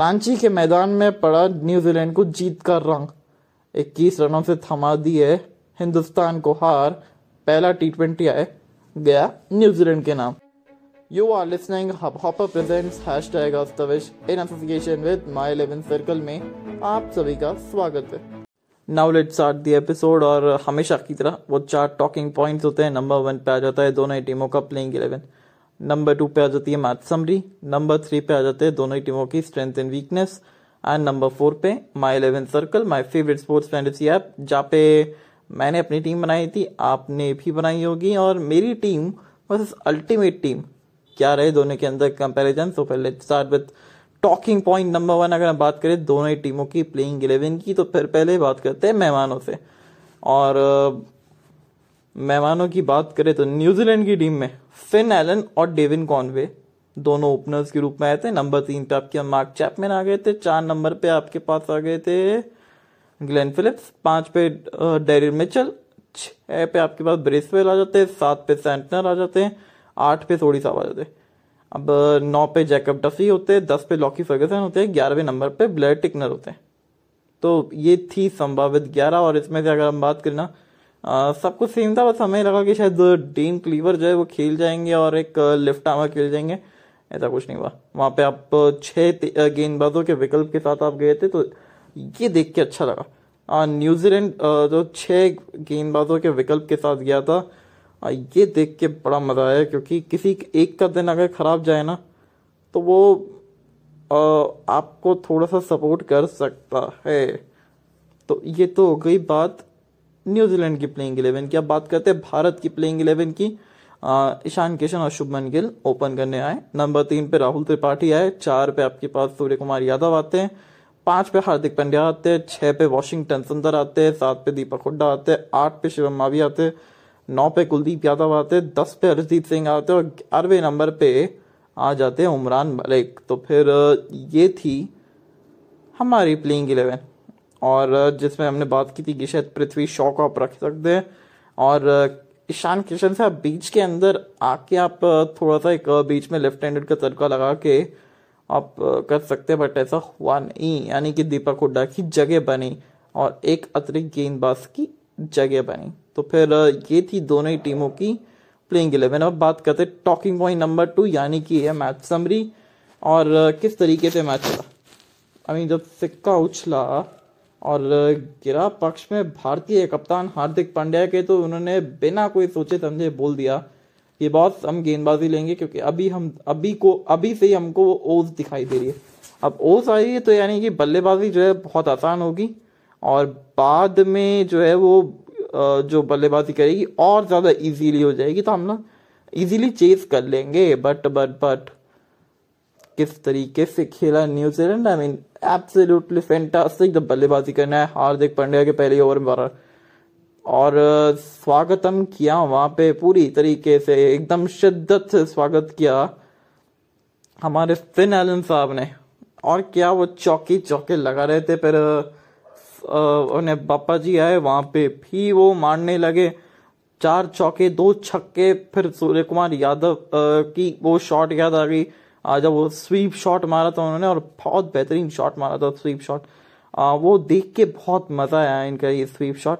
रांची के मैदान में पड़ा न्यूजीलैंड को जीत का रंग। इक्कीस रनों से थमा दी है हिंदुस्तान को हार। पहला टी ट्वेंटी आए, गया न्यूजीलैंड के नाम। You are listening Hub Hopper presents hashtag अस्तविश in association with My Eleven Circle में आप सभी का स्वागत है। Now let's start the episode और हमेशा की तरह वो चार टॉकिंग पॉइंट्स होते हैं। नंबर वन पे आ जाता है, दोनों ही टीमों का प्लेइंग इलेवन नंबर टू पे आ जाती है मैच समरी नंबर थ्री पे आ जाते हैं दोनों ही टीमों की strength and weakness and number four पे My Eleven Circle my favourite sports fantasy app जहाँ पे मैंने अपनी टीम बनाई थी, आपने भी बनाई होगी और मेरी टीम बस अल्टीमेट टीम क्या रहे दोनों के अंदर कंपैरिजन सो पहले start with talking point number one अगर हम बात करें दोनों ही टीमों की प्लेइंग इलेवन की तो फिर पहले बात करते हैं मेहमानों से। और मेहमानों की बात करें तो न्यूजीलैंड की टीम में फिन एलन और डेविन कॉनवे दोनों ओपनर्स के रूप में आए थे। नंबर तीन पे आपके मार्क चैपमैन आ गए थे। चार नंबर पे आपके पास आ गए थे ग्लेन फिलिप्स पाँच पे डेरिल मिचल छह पे आपके पास ब्रेसवेल आ जाते हैं सात पे सेंटनर आ जाते हैं आठ पे थोड़ी साहब आ जाते। हैं अब नौ पे जैकब डफी होते हैं दस पे लॉकी फर्गसन होते हैं ग्यारहवें नंबर पे ब्लैर टिकनर होते। हैं तो ये थी संभावित ग्यारह, और इसमें से अगर हम बात करें ना सब कुछ सेम था, बस हमें लगा कि शायद डीन क्लीवर जो है वो खेल जाएँगे और एक लिफ्ट आमा खेल जाएँगे। ऐसा कुछ नहीं हुआ। वहाँ पे आप छह गेंदबाजों के विकल्प के साथ आप गए थे तो ये देख के अच्छा लगा। न्यूजीलैंड जो छह गेंदबाजों के विकल्प के साथ गया था ये देख के बड़ा मज़ा आया, क्योंकि किसी एक का दिन अगर खराब जाए ना तो वो आपको थोड़ा सा सपोर्ट कर सकता है। तो ये तो हो गई बात। न्यूजीलैंड की प्लेइंग इलेवन की। अब बात करते हैं भारत की प्लेइंग इलेवन की। ईशान किशन और शुभमन गिल ओपन करने आए। नंबर तीन पे राहुल त्रिपाठी आए। चार पे आपके पास सूर्य कुमार यादव आते हैं। पाँच पे हार्दिक पांड्या आते हैं। छह पे वॉशिंगटन सुंदर आते हैं। सात पे दीपक हुड्डा आते हैं। आठ पे शिवम मावी आते हैं। नौ पे कुलदीप यादव आते हैं। दस पे हरजीत सिंह आते हैं और ग्यारहवें नंबर पे आ जाते हैं उमरान मलिक। तो फिर, ये थी हमारी प्लेइंग इलेवन और जिसमें हमने बात की थी कि शायद पृथ्वी शॉ आप रख सकते हैं और ईशान किशन से आप बीच के अंदर आके आप थोड़ा सा एक बीच में लेफ़्ट हैंडेड का तड़का लगा के आप कर सकते हैं, बट ऐसा हुआ नहीं। यानी कि दीपक हुड्डा की जगह बनी और एक अतिरिक्त गेंदबाज की जगह बनी। तो फिर ये थी दोनों ही टीमों की प्लेइंग इलेवन अब बात करते टॉकिंग पॉइंट नंबर टू यानी कि है मैच समरी और किस तरीके से मैच चला आई मीन जब सिक्का उछला और गिरा पक्ष में भारतीय कप्तान हार्दिक पांड्या के तो उन्होंने बिना कोई सोचे समझे बोल दिया कि बॉस हम गेंदबाजी लेंगे क्योंकि अभी हम, अभी को, अभी से ही हमको वो ओस दिखाई दे रही है। अब ओस आई है तो यानी कि बल्लेबाजी जो है बहुत आसान होगी और बाद में जो है वो जो बल्लेबाजी करेगी और ज़्यादा इजीली हो जाएगी तो हम ना इजीली चेस कर लेंगे बट बट बट किस तरीके से खेला New Zealand I mean absolutely fantastic जब बल्लेबाजी करना है, हार्दिक पांड्या के पहले ओवर में बारह और स्वागतम किया वहाँ पे पूरी तरीके से, एकदम शिद्दत से स्वागत किया हमारे फिन एलन साहब ने। और क्या वो चौकी चौके लगा रहे थे फिर उन्हें बापा जी आए वहाँ पे, भी वो मारने लगे। चार चौके, दो छक्के, फिर सूर्य कुमार यादव की वो शॉट याद आ गई। जब वो स्वीप शॉट मारा था उन्होंने और बहुत बेहतरीन शॉट मारा था स्वीप शॉट वो देख के बहुत मज़ा आया इनका ये स्वीप शॉट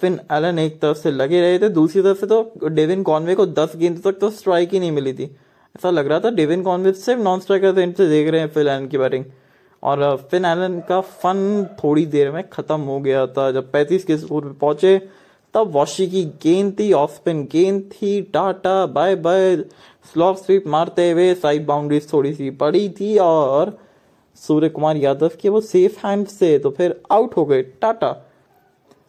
फिन एलन एक तरफ़ से लगे रहे थे, दूसरी तरफ़ से तो डेविन कॉनवे को दस गेंद तक तो स्ट्राइक ही नहीं मिली थी। ऐसा लग रहा था डेविन कॉनवे सिर्फ़ नॉन स्ट्राइकर से देख रहे हैं फिन एलन की बैटिंग और फिन एलन का फन थोड़ी देर में खत्म हो गया था, जब पैंतीस के स्कोर पे पहुँचे। तब वॉशी की गेंद थी ऑफ़ स्पिन गेंद थी tata, bye bye, slog sweep मारते हुए साइड बाउंड्रीज थोड़ी सी पड़ी थी और सूर्य कुमार यादव के वो सेफ़ हैंड से तो फिर आउट हो गए, टाटा।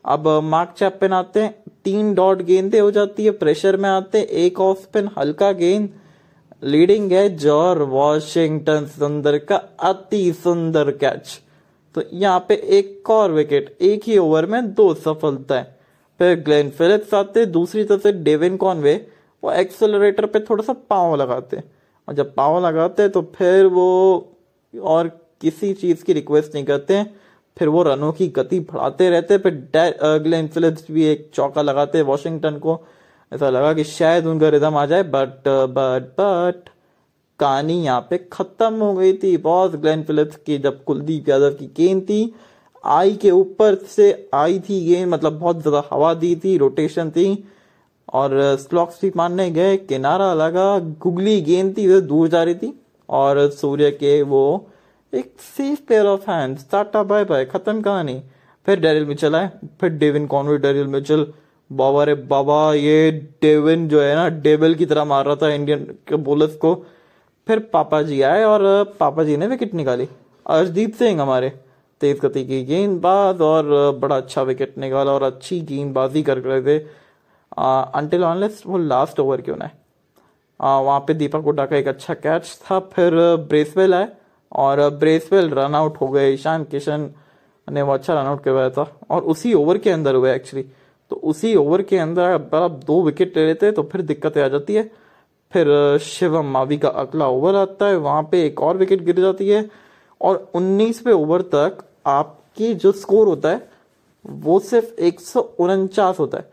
अब मार्क चैपन आते हैं, तीन डॉट गेंदे हो जाती है, प्रेशर में आते हैं, एक ऑफ़ स्पिन हल्का गेंद लीडिंग है और वॉशिंगटन सुंदर का अति सुंदर कैच तो यहाँ पे एक और विकेट एक ही ओवर में दो सफलताएँ। फिर ग्लेन फिलिप्स आते दूसरी तरफ़ से डेविन कॉनवे वो एक्सेलरेटर पे थोड़ा सा पाँव लगाते और जब पाँव लगाते तो फिर वो और किसी चीज़ की रिक्वेस्ट नहीं करते फिर वो रनों की गति बढ़ाते रहते फिर ग्लेन फिलिप्स भी एक चौका लगाते वॉशिंगटन को। ऐसा लगा कि शायद उनका रिदम आ जाए बट बट बट कहानी यहाँ पे खत्म हो गई थी। बॉस ग्लेन फिलिप्स की जब कुलदीप यादव की गेंद थी आई के ऊपर से आई थी गेंद मतलब बहुत ज़्यादा हवा दी थी रोटेशन थी, और स्लॉक स्वीप मारने गए, किनारा लगा, गुगली गेंद थी दूर जा रही थी, और सूर्य के वो एक safe player off hand tata bye bye खत्म कहानी। फिर डेरिल मिचल आए, फिर डेविन कॉनवे, डेरिल मिचल, बाबा रे बाबा, ये डेविन जो है ना, डेविल की तरह मार रहा था इंडियन के बोलर्स को। फिर पापा जी आए, और पापा जी ने विकेट निकाली। अर्शदीप सिंह हमारे। तेज गति की गेंदबाज और बड़ा अच्छा विकेट निकाला और अच्छी गेंदबाजी कर रहे थे। अंटिल ऑनलेस वो लास्ट ओवर क्यों ना वहाँ पे दीपक हुड्डा का एक अच्छा कैच था, फिर ब्रेसवेल आए और ब्रेसवेल रन आउट हो गए। ईशान किशन ने वो अच्छा रन आउट करवाया था और उसी ओवर के अंदर हुए एक्चुअली तो उसी ओवर के अंदर अगर आप दो विकेट ले लेते तो फिर दिक्कतें आ जाती है। फिर शिवम मावी का अगला ओवर आता है, वहाँ पे एक और विकेट गिर जाती है और उन्नीसवें ओवर तक आपकी जो स्कोर होता है, वो सिर्फ़ एक सौ उनचास होता है।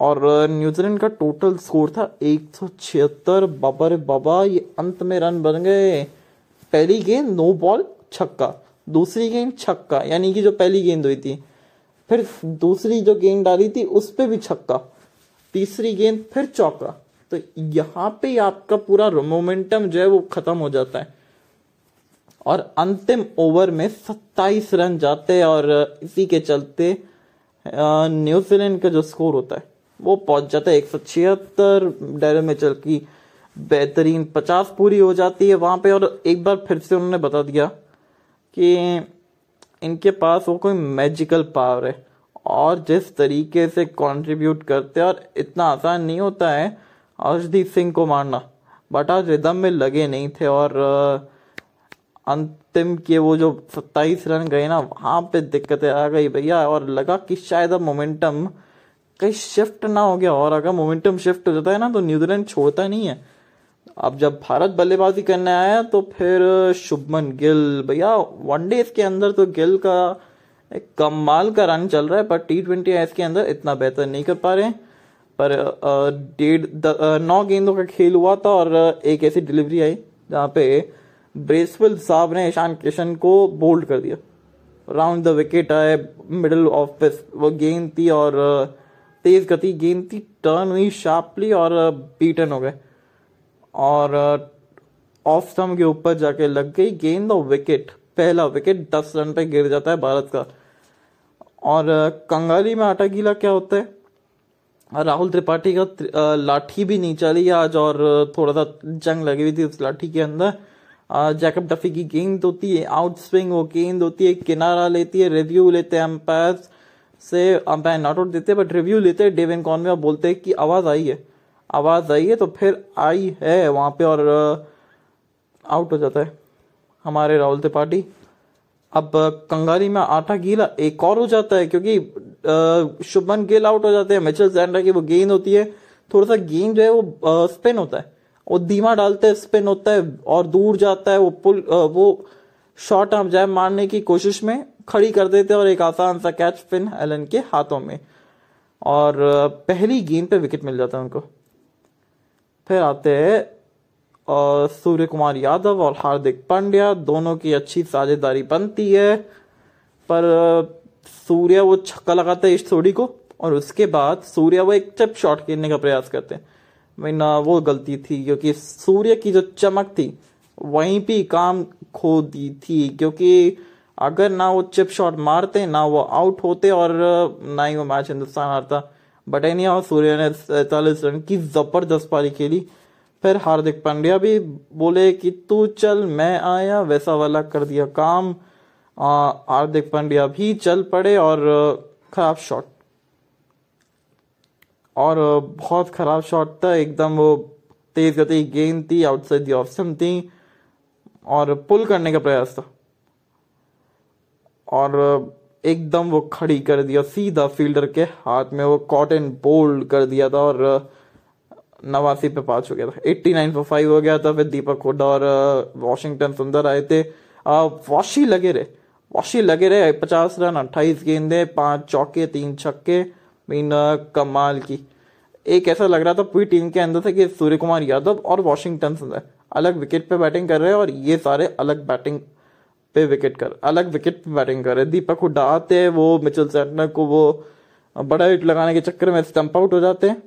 और न्यूजीलैंड का टोटल स्कोर था एक सौ छिहत्तर। बाबा रे बाबा, ये अंत में रन बन गए। पहली गेंद, नो बॉल, छक्का। दूसरी गेंद, छक्का। यानी कि जो पहली गेंद हुई थी। फिर दूसरी जो गेंद डाली थी, उस पर भी छक्का। तीसरी गेंद, फिर चौका। तो यहाँ पे आपका पूरा मोमेंटम जो है, वो खत्म हो जाता है। और अंतिम ओवर में 27 रन जाते और इसी के चलते न्यूजीलैंड का जो स्कोर होता है, वो पहुँच जाता है एक सौ छिहत्तर। डेरे मिचल की बेहतरीन पचास पूरी हो जाती है वहाँ पे और एक बार फिर से उन्होंने बता दिया कि इनके पास वो कोई मैजिकल पावर है और जिस तरीके से कंट्रीब्यूट करते हैं और इतना आसान नहीं होता है, अर्शदीप सिंह को मारना बट आज रिदम में लगे नहीं थे और अंतिम के वो जो सत्ताईस रन गए ना, वहाँ पे दिक्कतें आ गई भैया, और लगा कि शायद अब मोमेंटम कहीं शिफ्ट ना हो गया, और अगर मोमेंटम शिफ्ट हो जाता है ना तो न्यूजीलैंड छोड़ता नहीं है। अब जब भारत बल्लेबाजी करने आया तो फिर शुभमन गिल, भैया वनडे के अंदर तो गिल का एक कमाल का रन चल रहा है, पर टी ट्वेंटी के अंदर इतना बेहतर नहीं कर पा रहे पर डेढ़ नौ गेंदों का खेल हुआ था, और एक ऐसी डिलीवरी आई, जहाँ पे ब्रेसवेल साहब ने ईशान किशन को बोल्ड कर दिया। राउंड द विकेट आए मिडल ऑफ़ वो गेंद थी और तेज गति, गेंद थी टर्न हुई शार्पली और बीटन हो गए। और ऑफ़ स्टम्प के ऊपर जाके लग गई गेंद और विकेट पहला विकेट दस रन पे गिर जाता है भारत का। और कंगाली में आटा गीला क्या होता है? राहुल त्रिपाठी का लाठी भी नहीं चली आज और थोड़ा सा जंग लगी हुई थी उस लाठी के अंदर। जैकब डफी की गेंद होती है आउट स्विंग वो गेंद होती है, किनारा लेती है रिव्यू लेते हैं अंपायर से। अंपायर नॉट आउट देते बट रिव्यू लेते हैं। डेविन कॉनवे और बोलते हैं कि आवाज़ आई है। आवाज़ आई है तो फिर आई है वहाँ पे और आउट हो जाता है हमारे राहुल त्रिपाठी। अब, कंगाली में आटा गीला एक और हो जाता है क्योंकि शुभमन गिल आउट हो जाते हैं। मिचल सैंडर की वो गेंद होती है। थोड़ा सा गेंद जो है वो स्पिन होता है। वो धीमा डालते स्पिन होता है और दूर जाता है, वो पुल वो शॉट आप जाए मारने की कोशिश में खड़ी कर देते हैं और एक आसान सा कैच फिन एलन के हाथों में। और पहली गेंद पे विकेट मिल जाता है उनको। फिर आते हैं सूर्य कुमार यादव और हार्दिक पांड्या, दोनों की अच्छी साझेदारी बनती है। पर सूर्य वो छक्का लगाता है इस थोड़ी को, और उसके बाद सूर्य वो एक चिप शॉट खेलने का प्रयास करते हैं। ना, वो गलती थी, क्योंकि सूर्य की जो चमक थी, वहीं पे काम खो दी थी, क्योंकि अगर ना वो चिप शॉट मारते, ना वो आउट होते और ना ही वो मैच हिंदुस्तान हारता। बट एनी हाउ सूर्य ने सैतालीस रन की ज़बरदस्त पारी खेली। फिर हार्दिक पांड्या भी बोले कि, तू चल, मैं आया, वैसा वाला कर दिया काम। हार्दिक पांड्या भी चल पड़े और, खराब शॉट और बहुत खराब शॉट था, एकदम वो तेज गति गेंद थी आउटसाइड दी ऑप्शन थी, और पुल करने का प्रयास था। और एकदम वो खड़ी कर दिया, सीधा फील्डर के हाथ में वो कॉटन बोल्ड कर दिया था और नवासी पे पाँच हो गया था। एट्टी नाइन पर फाइव हो गया था, फिर दीपक हुडा और वॉशिंगटन सुंदर आए थे। वॉशी लगे रहे, वॉशी लगे रहे, पचास रन, अट्ठाईस गेंदे, पाँच चौके, तीन छक्के। मीन कमाल की। एक ऐसा लग रहा था पूरी टीम के अंदर से कि सूर्य कुमार यादव और वॉशिंगटन सुंदर अलग विकेट पे बैटिंग कर रहे हैं और ये सारे अलग बैटिंग पे विकेट कर, अलग विकेट पे बैटिंग कर रहे हैं। दीपक हुड्डा आते हैं, वो मिचल सेंटनर को वो बड़ा हिट लगाने के चक्कर में स्टंप आउट हो जाते हैं।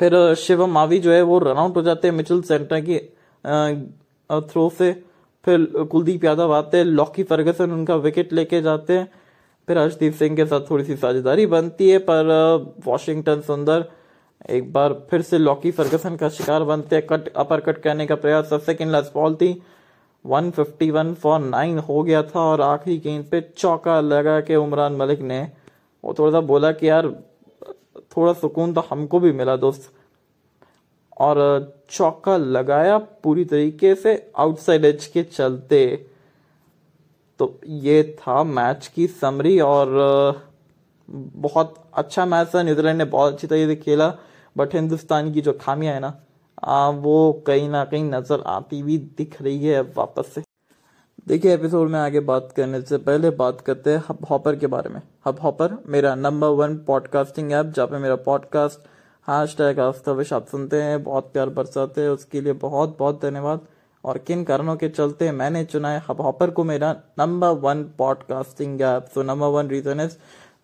फिर शिवम मावी जो है वो रन आउट हो जाते हैं मिचल सेंटर की थ्रो से। फिर कुलदीप यादव आते हैं, लॉकी फर्गसन उनका विकेट लेके जाते हैं। फिर हर्षदीप सिंह के साथ थोड़ी सी साझेदारी बनती है, पर वॉशिंगटन सुंदर एक बार फिर से लॉकी फर्गसन का शिकार बनते हैं। कट अपर कट करने का प्रयास सेकेंड लास्ट बॉल थी। 151 फॉर नाइन हो गया था, और आखिरी गेंद पे चौका लगा के उमरान मलिक ने, वो थोड़ा सा बोला कि यार, थोड़ा सुकून तो हमको भी मिला दोस्त। और चौका लगाया पूरी तरीके से आउटसाइड एज के चलते। तो ये था मैच की समरी और बहुत अच्छा मैच था। न्यूजीलैंड ने बहुत अच्छी तरीके से खेला बट हिंदुस्तान की जो खामियाँ है ना आ, वो कहीं ना कहीं नज़र आती हुई दिख रही है वापस से। देखिए एपिसोड में आगे बात करने से पहले बात करते हैं हब हॉपर के बारे में। हब हॉपर मेरा नंबर वन पॉडकास्टिंग ऐप जहाँ पे मेरा पॉडकास्ट हैश टैग आस्ताविश आप सुनते हैं बहुत प्यार बरसाते हैं उसके लिए बहुत बहुत धन्यवाद। और किन कारणों के चलते मैंने चुना है हॉपर को मेरा number one podcasting app so number one reason is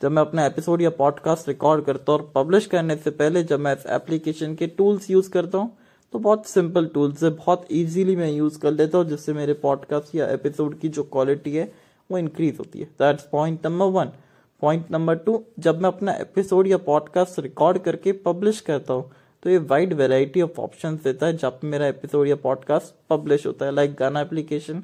जब मैं अपना एपिसोड या पॉडकास्ट रिकॉर्ड करता हूँ और पब्लिश करने से पहले जब मैं इस एप्लीकेशन के टूल्स यूज़ करता हूँ तो बहुत सिंपल टूल्स है। बहुत इजीली मैं यूज़ कर लेता हूँ जिससे मेरे पॉडकास्ट या एपिसोड की जो क्वालिटी है, वो इंक्रीज होती है। That's point number one point number two जब मैं अपना एपिसोड या पॉडकास्ट रिकॉर्ड करके पब्लिश करता हूँ तो ये वाइड वेराइटी ऑफ़ ऑप्शन देता है जब मेरा एपिसोड या पॉडकास्ट पब्लिश होता है लाइक गाना application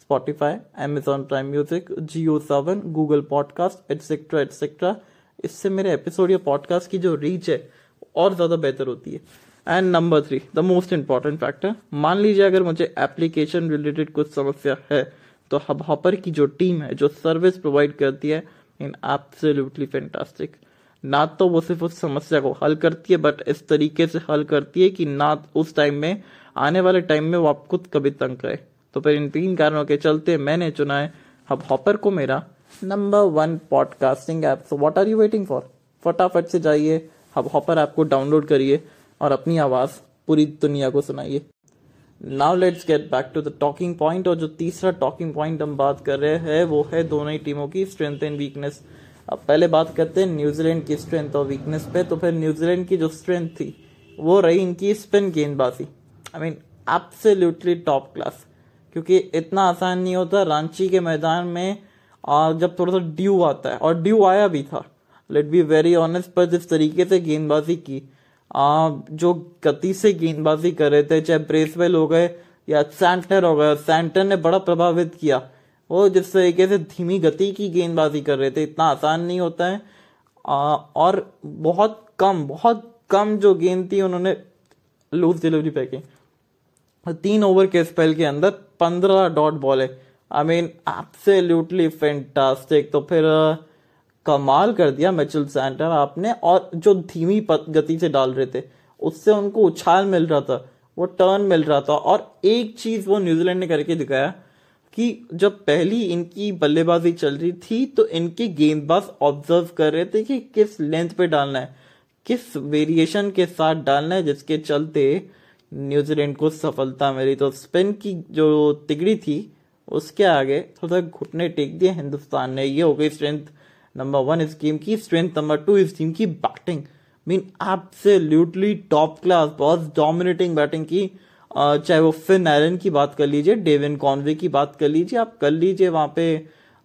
Spotify Amazon Prime music Jio Saavn Google podcast etcetera etcetera इससे मेरे एपिसोड या पॉडकास्ट की जो रीच है, और ज़्यादा बेहतर होती है। And number three the most important factor मान लीजिए अगर मुझे एप्लीकेशन रिलेटेड कुछ समस्या है तो हब हॉपर की जो टीम है, जो सर्विस प्रोवाइड करती है इन एब्सोल्युटली फैंटास्टिक ना तो वो सिर्फ़ उस समस्या को हल करती है बट इस तरीके से हल करती है कि ना उस टाइम में, आने वाले टाइम में वो आप खुद कभी तंग करे। तो फिर इन तीन कारणों के चलते मैंने चुना है हब हॉपर को मेरा number one podcasting app so what are you waiting for फटाफट से जाइए हब हॉपर ऐप को डाउनलोड करिए और अपनी आवाज़ पूरी दुनिया को सुनाइए। Now let's get back to the talking point और जो तीसरा टॉकिंग पॉइंट हम बात कर रहे हैं, वो है दोनों ही टीमों की स्ट्रेंथ एंड वीकनेस अब पहले बात करते हैं न्यूजीलैंड की स्ट्रेंथ और वीकनेस पे तो फिर न्यूजीलैंड की जो स्ट्रेंथ थी वो रही इनकी स्पिन गेंदबाजी। I mean absolutely top class क्योंकि इतना आसान नहीं होता रांची के मैदान में जब थोड़ा सा ड्यू आता है और ड्यू आया भी था। लेट बी वेरी ऑनेस्ट पर जिस तरीके से गेंदबाजी की आ, जो गति से गेंदबाजी कर रहे थे चाहे ब्रेसवेल हो गए या सैंटर हो गए सैंटर ने बड़ा प्रभावित किया। वो जिस तरीके से धीमी गति की गेंदबाजी कर रहे थे इतना आसान नहीं होता है। आ, और बहुत कम बहुत कम जो गेंद थी उन्होंने लूज डिलीवरी फेंकी तीन ओवर के स्पेल के अंदर पंद्रह डॉट बॉल है। आई मीन आपसे एब्सोल्युटली फैंटास्टिक तो फिर कमाल कर दिया मिचल सेंटर आपने। और जो धीमी गति से डाल रहे थे उससे उनको उछाल मिल रहा था वो टर्न मिल रहा था। और एक चीज़ वो न्यूजीलैंड ने करके दिखाया कि जब पहली इनकी बल्लेबाजी चल रही थी तो इनके गेंदबाज ऑब्ज़र्व कर रहे थे कि किस लेंथ पे डालना है, किस वेरिएशन के साथ डालना है, जिसके चलते न्यूजीलैंड को सफलता मिली। तो स्पिन की जो तिगड़ी थी, उसके आगे थोड़ा घुटने टेक दिए। हिंदुस्तान ने ये हो गई स्ट्रेंथ नंबर वन इस टीम की। स्ट्रेंथ नंबर टू इस टीम की batting mean absolutely top class बहुत डोमिनेटिंग बैटिंग की। चाहे वो फिन एलन की बात कर लीजिए, डेविन कॉनवे की बात कर लीजिए, आप कर लीजिए वहाँ पे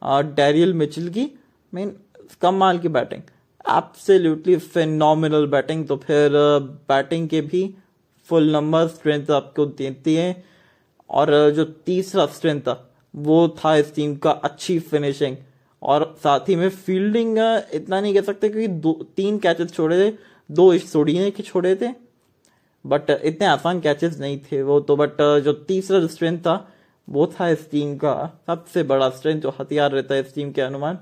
डेरियल मिचिल की मीन कमाल की बैटिंग। Absolutely phenomenal batting. तो फिर बैटिंग के भी फुल नंबर स्ट्रेंथ आपको देती है। और जो तीसरा स्ट्रेंथ था, वो था इस टीम का अच्छी फिनिशिंग और साथ ही में फील्डिंग इतना नहीं कह सकते क्योंकि दो, तीन कैचेस छोड़े थे, दो सोडिने के छोड़े थे। बट इतने आसान कैचेस नहीं थे वो तो बट जो तीसरा स्ट्रेंथ था वो था इस टीम का सबसे बड़ा स्ट्रेंथ जो हथियार रहता है इस टीम के अनुमान।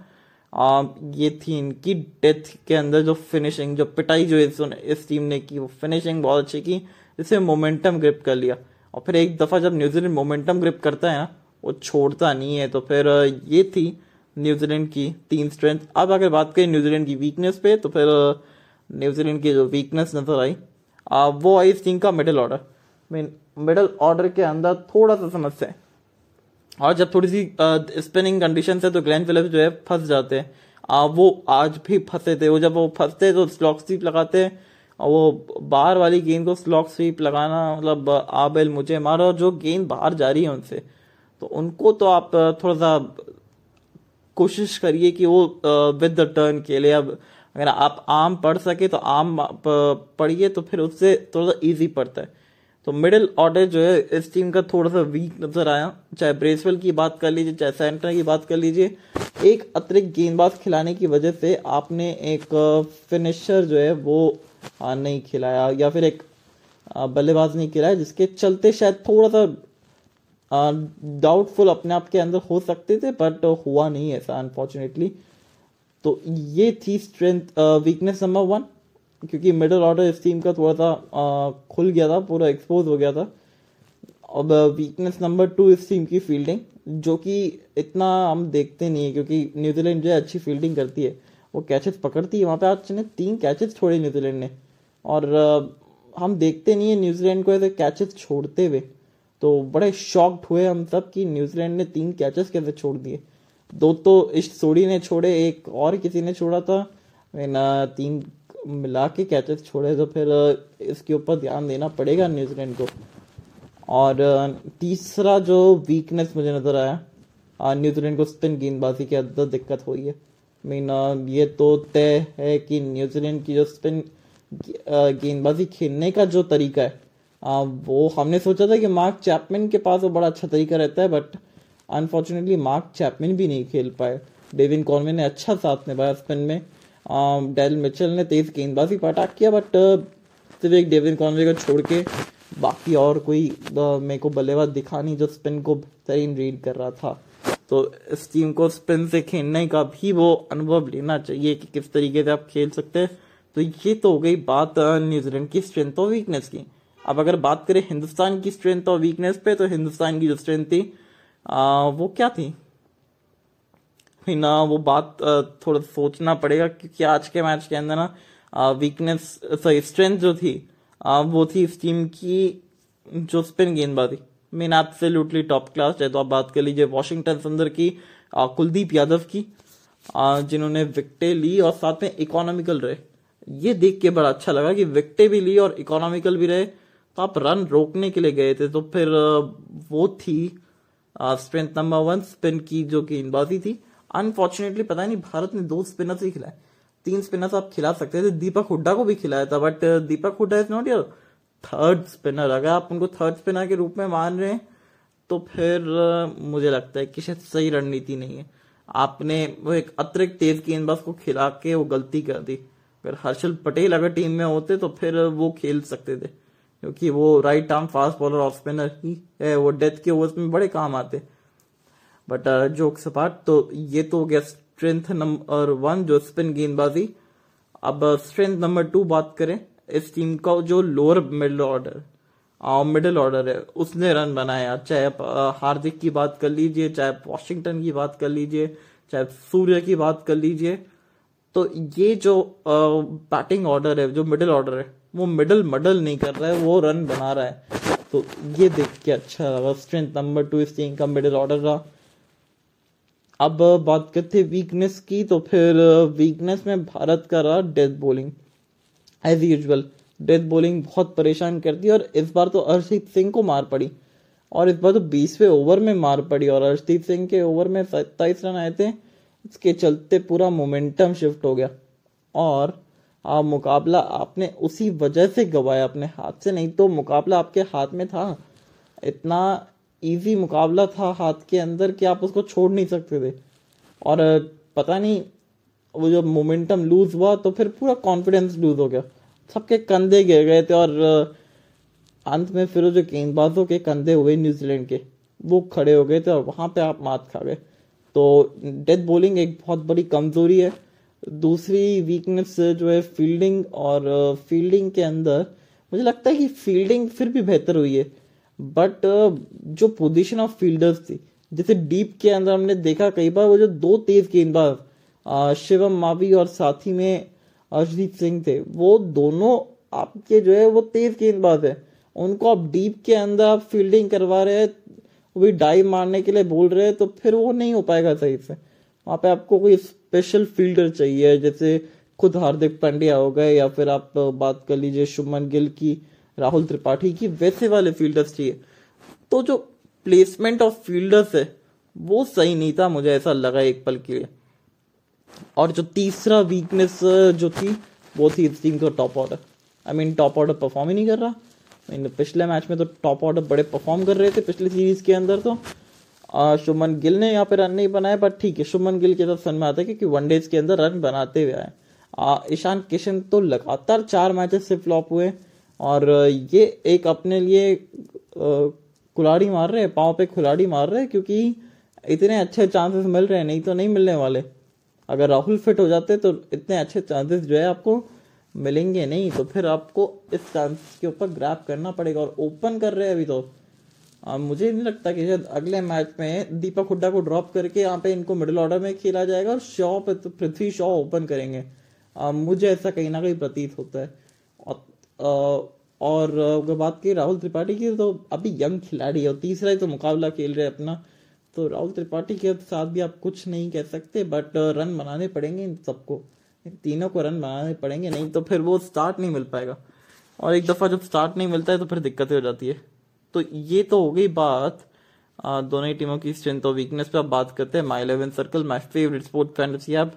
आ, ये थी इनकी डेथ के अंदर जो फिनिशिंग जो पिटाई जो इस, इस टीम ने की वो फिनिशिंग बहुत अच्छी की जिससे मोमेंटम ग्रिप कर लिया। और फिर एक दफ़ा जब न्यूजीलैंड मोमेंटम ग्रिप करता है ना वो छोड़ता नहीं है तो फिर ये थी न्यूजीलैंड की तीन स्ट्रेंथ अब अगर बात करें न्यूजीलैंड की वीकनेस पे तो फिर न्यूजीलैंड की जो वीकनेस नज़र आई वो आई टीम का middle order mean middle order के अंदर थोड़ा सा समस्या है। और जब थोड़ी सी स्पिनिंग कंडीशन है तो ग्लैन फिलिप्स जो है फंस जाते हैं। आ, वो आज भी फंसे थे। वो जब वो फंसते तो स्लॉक स्वीप लगाते और वो बाहर वाली गेंद को स्लॉक स्वीप लगाना मतलब आबेल मुझे मारो और जो गेंद बाहर जा रही है उनसे। तो उनको तो आप थोड़ा सा कोशिश करिए कि वो विद द टर्न लिए अब अगर आप आम पढ़ सके तो आम पढ़िए तो फिर उससे थोड़ा सा इजी पड़ता है। तो मिडिल ऑर्डर जो है, इस टीम का थोड़ा सा वीक नज़र आया। चाहे ब्रेसवेल की बात कर लीजिए, चाहे सेंटर की बात कर लीजिए, एक अतिरिक्त गेंदबाज खिलाने की वजह से आपने एक फिनिशर जो है वो नहीं खिलाया या फिर एक बल्लेबाज नहीं खिलाया, जिसके चलते शायद थोड़ा सा डाउटफुल अपने आप के अंदर हो सकते थे बट हुआ नहीं ऐसा अनफॉर्चुनेटली तो ये थी स्ट्रेंथ वीकनेस नंबर वन क्योंकि मिडल ऑर्डर इस टीम का थोड़ा सा खुल गया था, पूरा एक्सपोज हो गया था। अब वीकनेस नंबर टू इस टीम की फील्डिंग जो कि इतना हम देखते नहीं है, क्योंकि न्यूजीलैंड जो है अच्छी फील्डिंग करती है। वो कैचेस पकड़ती है, वहाँ पे आज ने तीन कैचेस छोड़े न्यूजीलैंड ने। और हम देखते नहीं है न्यूजीलैंड को ऐसे कैचेस छोड़ते हुए। तो बड़े शॉक्ड हुए हम सब कि न्यूजीलैंड ने तीन कैचेस कैसे छोड़ दिए। दो तो इस सोडी ने छोड़े, एक और किसी ने छोड़ा था। ना तीन मिला के कैचेस छोड़े तो फिर इसके ऊपर ध्यान देना पड़ेगा न्यूजीलैंड को। और तीसरा जो वीकनेस मुझे नज़र आया न्यूजीलैंड को स्पिन गेंदबाजी के अंदर दिक्कत हुई है। मीन ये तो तय है कि न्यूजीलैंड की जो स्पिन गेंदबाजी खेलने का जो तरीका है वो हमने सोचा था कि मार्क चैपमैन के पास वो बड़ा अच्छा तरीका रहता है, बट अनफॉर्चुनेटली मार्क चैपमैन भी नहीं खेल पाए। डेविन कॉनवे ने अच्छा साथ निभाया स्पिन में। डेल मिचल ने तेज गेंदबाजी पर अटैक किया बट सिर्फ़ एक डेविन कॉनवे को छोड़ के बाकी और कोई मेरे को बल्लेबाज दिखा नहीं जो स्पिन को बेहतरीन रीड कर रहा था। तो इस टीम को स्पिन से खेलने का भी वो अनुभव लेना चाहिए कि किस तरीके से आप खेल सकते हैं। तो ये तो हो गई बात न्यूजीलैंड की स्ट्रेंथ और वीकनेस की। अब अगर बात करें हिंदुस्तान की स्ट्रेंथ और वीकनेस पे तो हिंदुस्तान की जो स्ट्रेंथ थी वो क्या थी? ना, वो बात थोड़ा सोचना पड़ेगा क्योंकि आज के मैच के अंदर ना वीकनेस सॉरी स्ट्रेंथ जो थी वो थी इस टीम की जो स्पिन गेंदबाजी। मीन एब्सोल्युटली टॉप क्लास चाहे तो आप बात कर लीजिए वॉशिंगटन सुंदर की कुलदीप यादव की जिन्होंने विकटे ली और साथ में इकोनॉमिकल रहे। ये देख के बड़ा अच्छा लगा कि विकटे भी ली और इकोनॉमिकल भी रहे। तो आप रन रोकने के लिए गए थे तो फिर वो थी स्ट्रेंथ नंबर वन स्पिन की जो गेंदबाजी थी। अनफॉर्चुनेटली पता नहीं, भारत ने दो स्पिनर्स ही खिलाए। तीन स्पिनर्स आप खिला सकते थे। दीपक हुड्डा को भी खिलाया था but Deepak Hooda is not your third spinner अगर आप उनको थर्ड स्पिनर के रूप में मान रहे हैं तो फिर मुझे लगता है कि शायद सही रणनीति नहीं है। आपने वो एक अतिरिक्त तेज गेंदबाज को खिला के वो गलती कर दी। अगर हर्षल पटेल अगर टीम में होते तो फिर वो खेल सकते थे। क्योंकि वो right arm fast bowler off spinner ही है, वो डेथ के ओवर्स में बड़े काम आते बट जोक सपाट तो ये तो हो गया स्ट्रेंथ नंबर वन जो स्पिन गेंदबाजी। अब स्ट्रेंथ नंबर टू बात करें, इस टीम का जो lower middle order middle order है, उसने रन बनाया। चाहे आप हार्दिक की बात कर लीजिए, चाहे आप वॉशिंगटन की बात कर लीजिए, चाहे सूर्य की बात कर लीजिए तो ये जो बैटिंग ऑर्डर है, जो मिडिल ऑर्डर है वो मिडल मडल नहीं कर रहा है, वो रन बना रहा है। तो ये देख के अच्छा लगा। स्ट्रेंथ नंबर टू इस टीम का मिडिल ऑर्डर रहा अब बात करते वीकनेस की तो फिर वीकनेस में भारत का रहा death bowling as usual death bowling बहुत परेशान करती है और इस बार तो अर्शदीप सिंह को मार पड़ी। और इस बार तो बीसवें ओवर में मार पड़ी और अर्शदीप सिंह के ओवर में सत्ताईस रन आए थे। इसके चलते पूरा मोमेंटम शिफ्ट हो गया। और आप मुकाबला आपने उसी वजह से गवाया अपने हाथ से, नहीं तो मुकाबला आपके हाथ में था। इतना इजी मुकाबला था हाथ के अंदर कि आप उसको छोड़ नहीं सकते थे। और पता नहीं, वो जब मोमेंटम लूज हुआ तो फिर पूरा कॉन्फिडेंस लूज हो गया। सबके कंधे गिर गए थे और अंत में फिर जो गेंदबाजों के कंधे हुए न्यूजीलैंड के, वो खड़े हो गए थे और वहाँ पे आप मात खा गए। तो डेथ बॉलिंग एक बहुत बड़ी कमज़ोरी है। दूसरी वीकनेस जो है फील्डिंग और फील्डिंग के अंदर, मुझे लगता है कि फील्डिंग फिर भी बेहतर हुई है। बट जो पोजीशन ऑफ़ फील्डर्स थी, जैसे डीप के अंदर हमने देखा कई बार, वो जो दो तेज गेंदबाज शिवम, मावी और साथी में अर्शदीप सिंह थे, वो दोनों आपके जो है, वो तेज गेंदबाज है उनको आप डीप के अंदर आप फील्डिंग करवा रहे हैं, वो भी डाइव मारने के लिए बोल रहे हैं तो फिर वो नहीं हो पाएगा सही से। वहाँ पे आपको कोई स्पेशल फील्डर चाहिए, जैसे खुद हार्दिक पांड्या हो गए, या फिर आप बात कर लीजिए शुभमन गिल की, राहुल त्रिपाठी की, वैसे वाले फील्डर्स चाहिए। तो जो प्लेसमेंट ऑफ़ फील्डर्स है, वो सही नहीं था, मुझे ऐसा लगा एक पल के लिए। और जो तीसरा वीकनेस जो थी, वो थी इस टीम का top order I mean top order perform ही नहीं कर रहा। पिछले मैच में तो टॉप ऑर्डर बड़े परफॉर्म कर रहे थे, पिछले सीरीज़ के अंदर तो। शुभमन गिल ने यहाँ पे रन नहीं बनाए बट ठीक है, शुभमन गिल के साथ सन में आता है क्योंकि वनडेज के अंदर रन बनाते हुए आए। ईशान किशन तो लगातार चार मैचेस से फ्लॉप हुए, और ये एक अपने लिए कुलाड़ी मार रहे हैं, पाँव पे खुलाड़ी मार रहे हैं, क्योंकि इतने अच्छे चांसेस मिल रहे हैं, नहीं तो नहीं मिलने वाले। अगर राहुल फिट हो जाते तो इतने अच्छे चांसेस जो है आपको मिलेंगे नहीं तो फिर आपको इस चांस के ऊपर ग्रैप करना पड़ेगा, और ओपन कर रहे हैं अभी तो। आ, मुझे नहीं लगता कि शायद अगले मैच में दीपक हुड्डा को ड्रॉप करके यहाँ पे इनको मिडिल ऑर्डर में खेला जाएगा और शॉ तो पृथ्वी शॉ ओपन करेंगे। आ, मुझे ऐसा कहीं ना कहीं प्रतीत होता है। और, और अगर बात की राहुल त्रिपाठी की तो अभी यंग खिलाड़ी है और तीसरा ही तो मुकाबला खेल रहे अपना। तो राहुल त्रिपाठी के साथ भी आप कुछ नहीं कह सकते बट रन बनाने पड़ेंगे इन सबको। तीनों को रन बनाने पड़ेंगे नहीं तो फिर वो स्टार्ट नहीं मिल पाएगा। और एक दफ़ा जब स्टार्ट नहीं मिलता है तो फिर दिक्कतें हो जाती है। तो ये तो हो गई बात दोनों ही टीमों की स्ट्रेंथ और वीकनेस पे आप बात करते हैं। My Eleven Circle my favourite sport fantasy app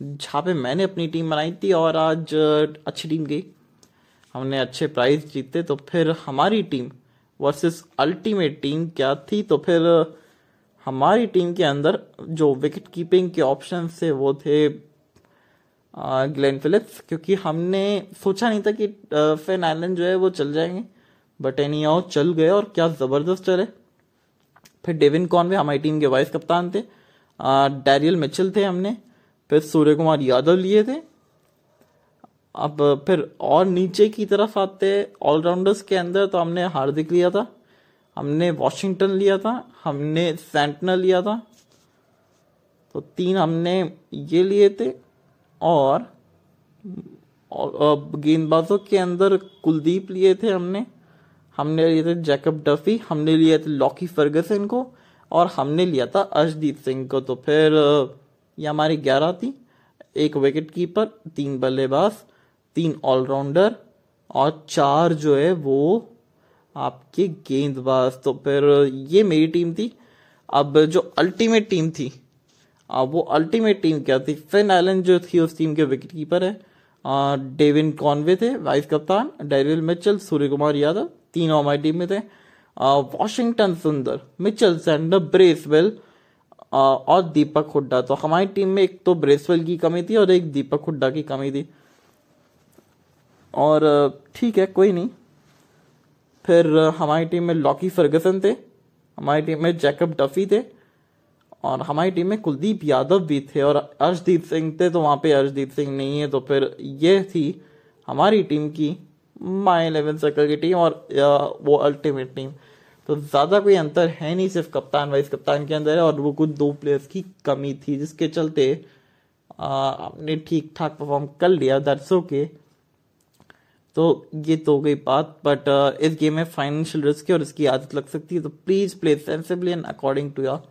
जहाँ पे मैंने अपनी टीम बनाई थी और आज अच्छी टीम गई। हमने अच्छे प्राइज जीते तो फिर हमारी टीम वर्सेस अल्टीमेट टीम क्या थी? तो फिर हमारी टीम के अंदर जो विकेट कीपिंग के ऑप्शन थे, वो थे ग्लेन फिलिप्स क्योंकि हमने सोचा नहीं था कि फेन आइलैंड जो है वो चल जाएँगे। बट एनी आओ चल गए और क्या ज़बरदस्त चले। फिर डेविन कॉनवे हमारी टीम के वाइस कप्तान थे। डैरियल मिचल थे हमने। फिर सूर्य कुमार यादव लिए थे। अब फिर और नीचे की तरफ़ आते ऑलराउंडर्स के अंदर तो हमने हार्दिक लिया था। हमने वॉशिंगटन लिया था। हमने सेंटनर लिया था। तो तीन हमने ये लिए थे और, और गेंदबाजों के अंदर कुलदीप लिए थे हमने। हमने लिए थे जैकब डफी, हमने लिया था लॉकी फर्गसन को, और हमने लिया था अर्शदीप सिंह को। तो फिर ये हमारी ग्यारह थी। एक विकेट कीपर तीन बल्लेबाज, तीन ऑलराउंडर और चार जो है वो आपके गेंदबाज। तो फिर, ये मेरी टीम थी। अब जो अल्टीमेट टीम थी, अब वो अल्टीमेट टीम क्या थी? फिन आइलैंड जो थी, उस टीम के विकेट कीपर है डेविन कॉनवे थे वाइस कप्तान Daryl Mitchell Suryakumar Yadav तीनों हमारी टीम में थे। वॉशिंगटन सुंदर, मिचल सैंडर, ब्रेसवेल और दीपक हुड्डा। तो हमारी टीम में एक तो ब्रेसवेल की कमी थी और एक दीपक हुड्डा की कमी थी। और ठीक है, कोई नहीं। फिर हमारी टीम में लॉकी फर्गसन थे, हमारी टीम में जैकब डफी थे, और हमारी टीम में कुलदीप यादव भी थे, और अर्शदीप सिंह थे तो वहाँ पे अर्शदीप सिंह नहीं है तो फिर ये थी हमारी टीम की माई इलेवन सर्कल की टीम और वो अल्टीमेट टीम तो ज़्यादा कोई अंतर है नहीं, सिर्फ़ कप्तान वाइस कप्तान के अंदर है और वो कुछ दो प्लेयर्स की कमी थी, जिसके चलते आपने ठीक ठाक परफॉर्म कर लिया दैट्स के। तो ये तो गई बात बट इस गेम में फाइनेंशियल रिस्क है और इसकी आदत लग सकती है तो please play sensibly and according to your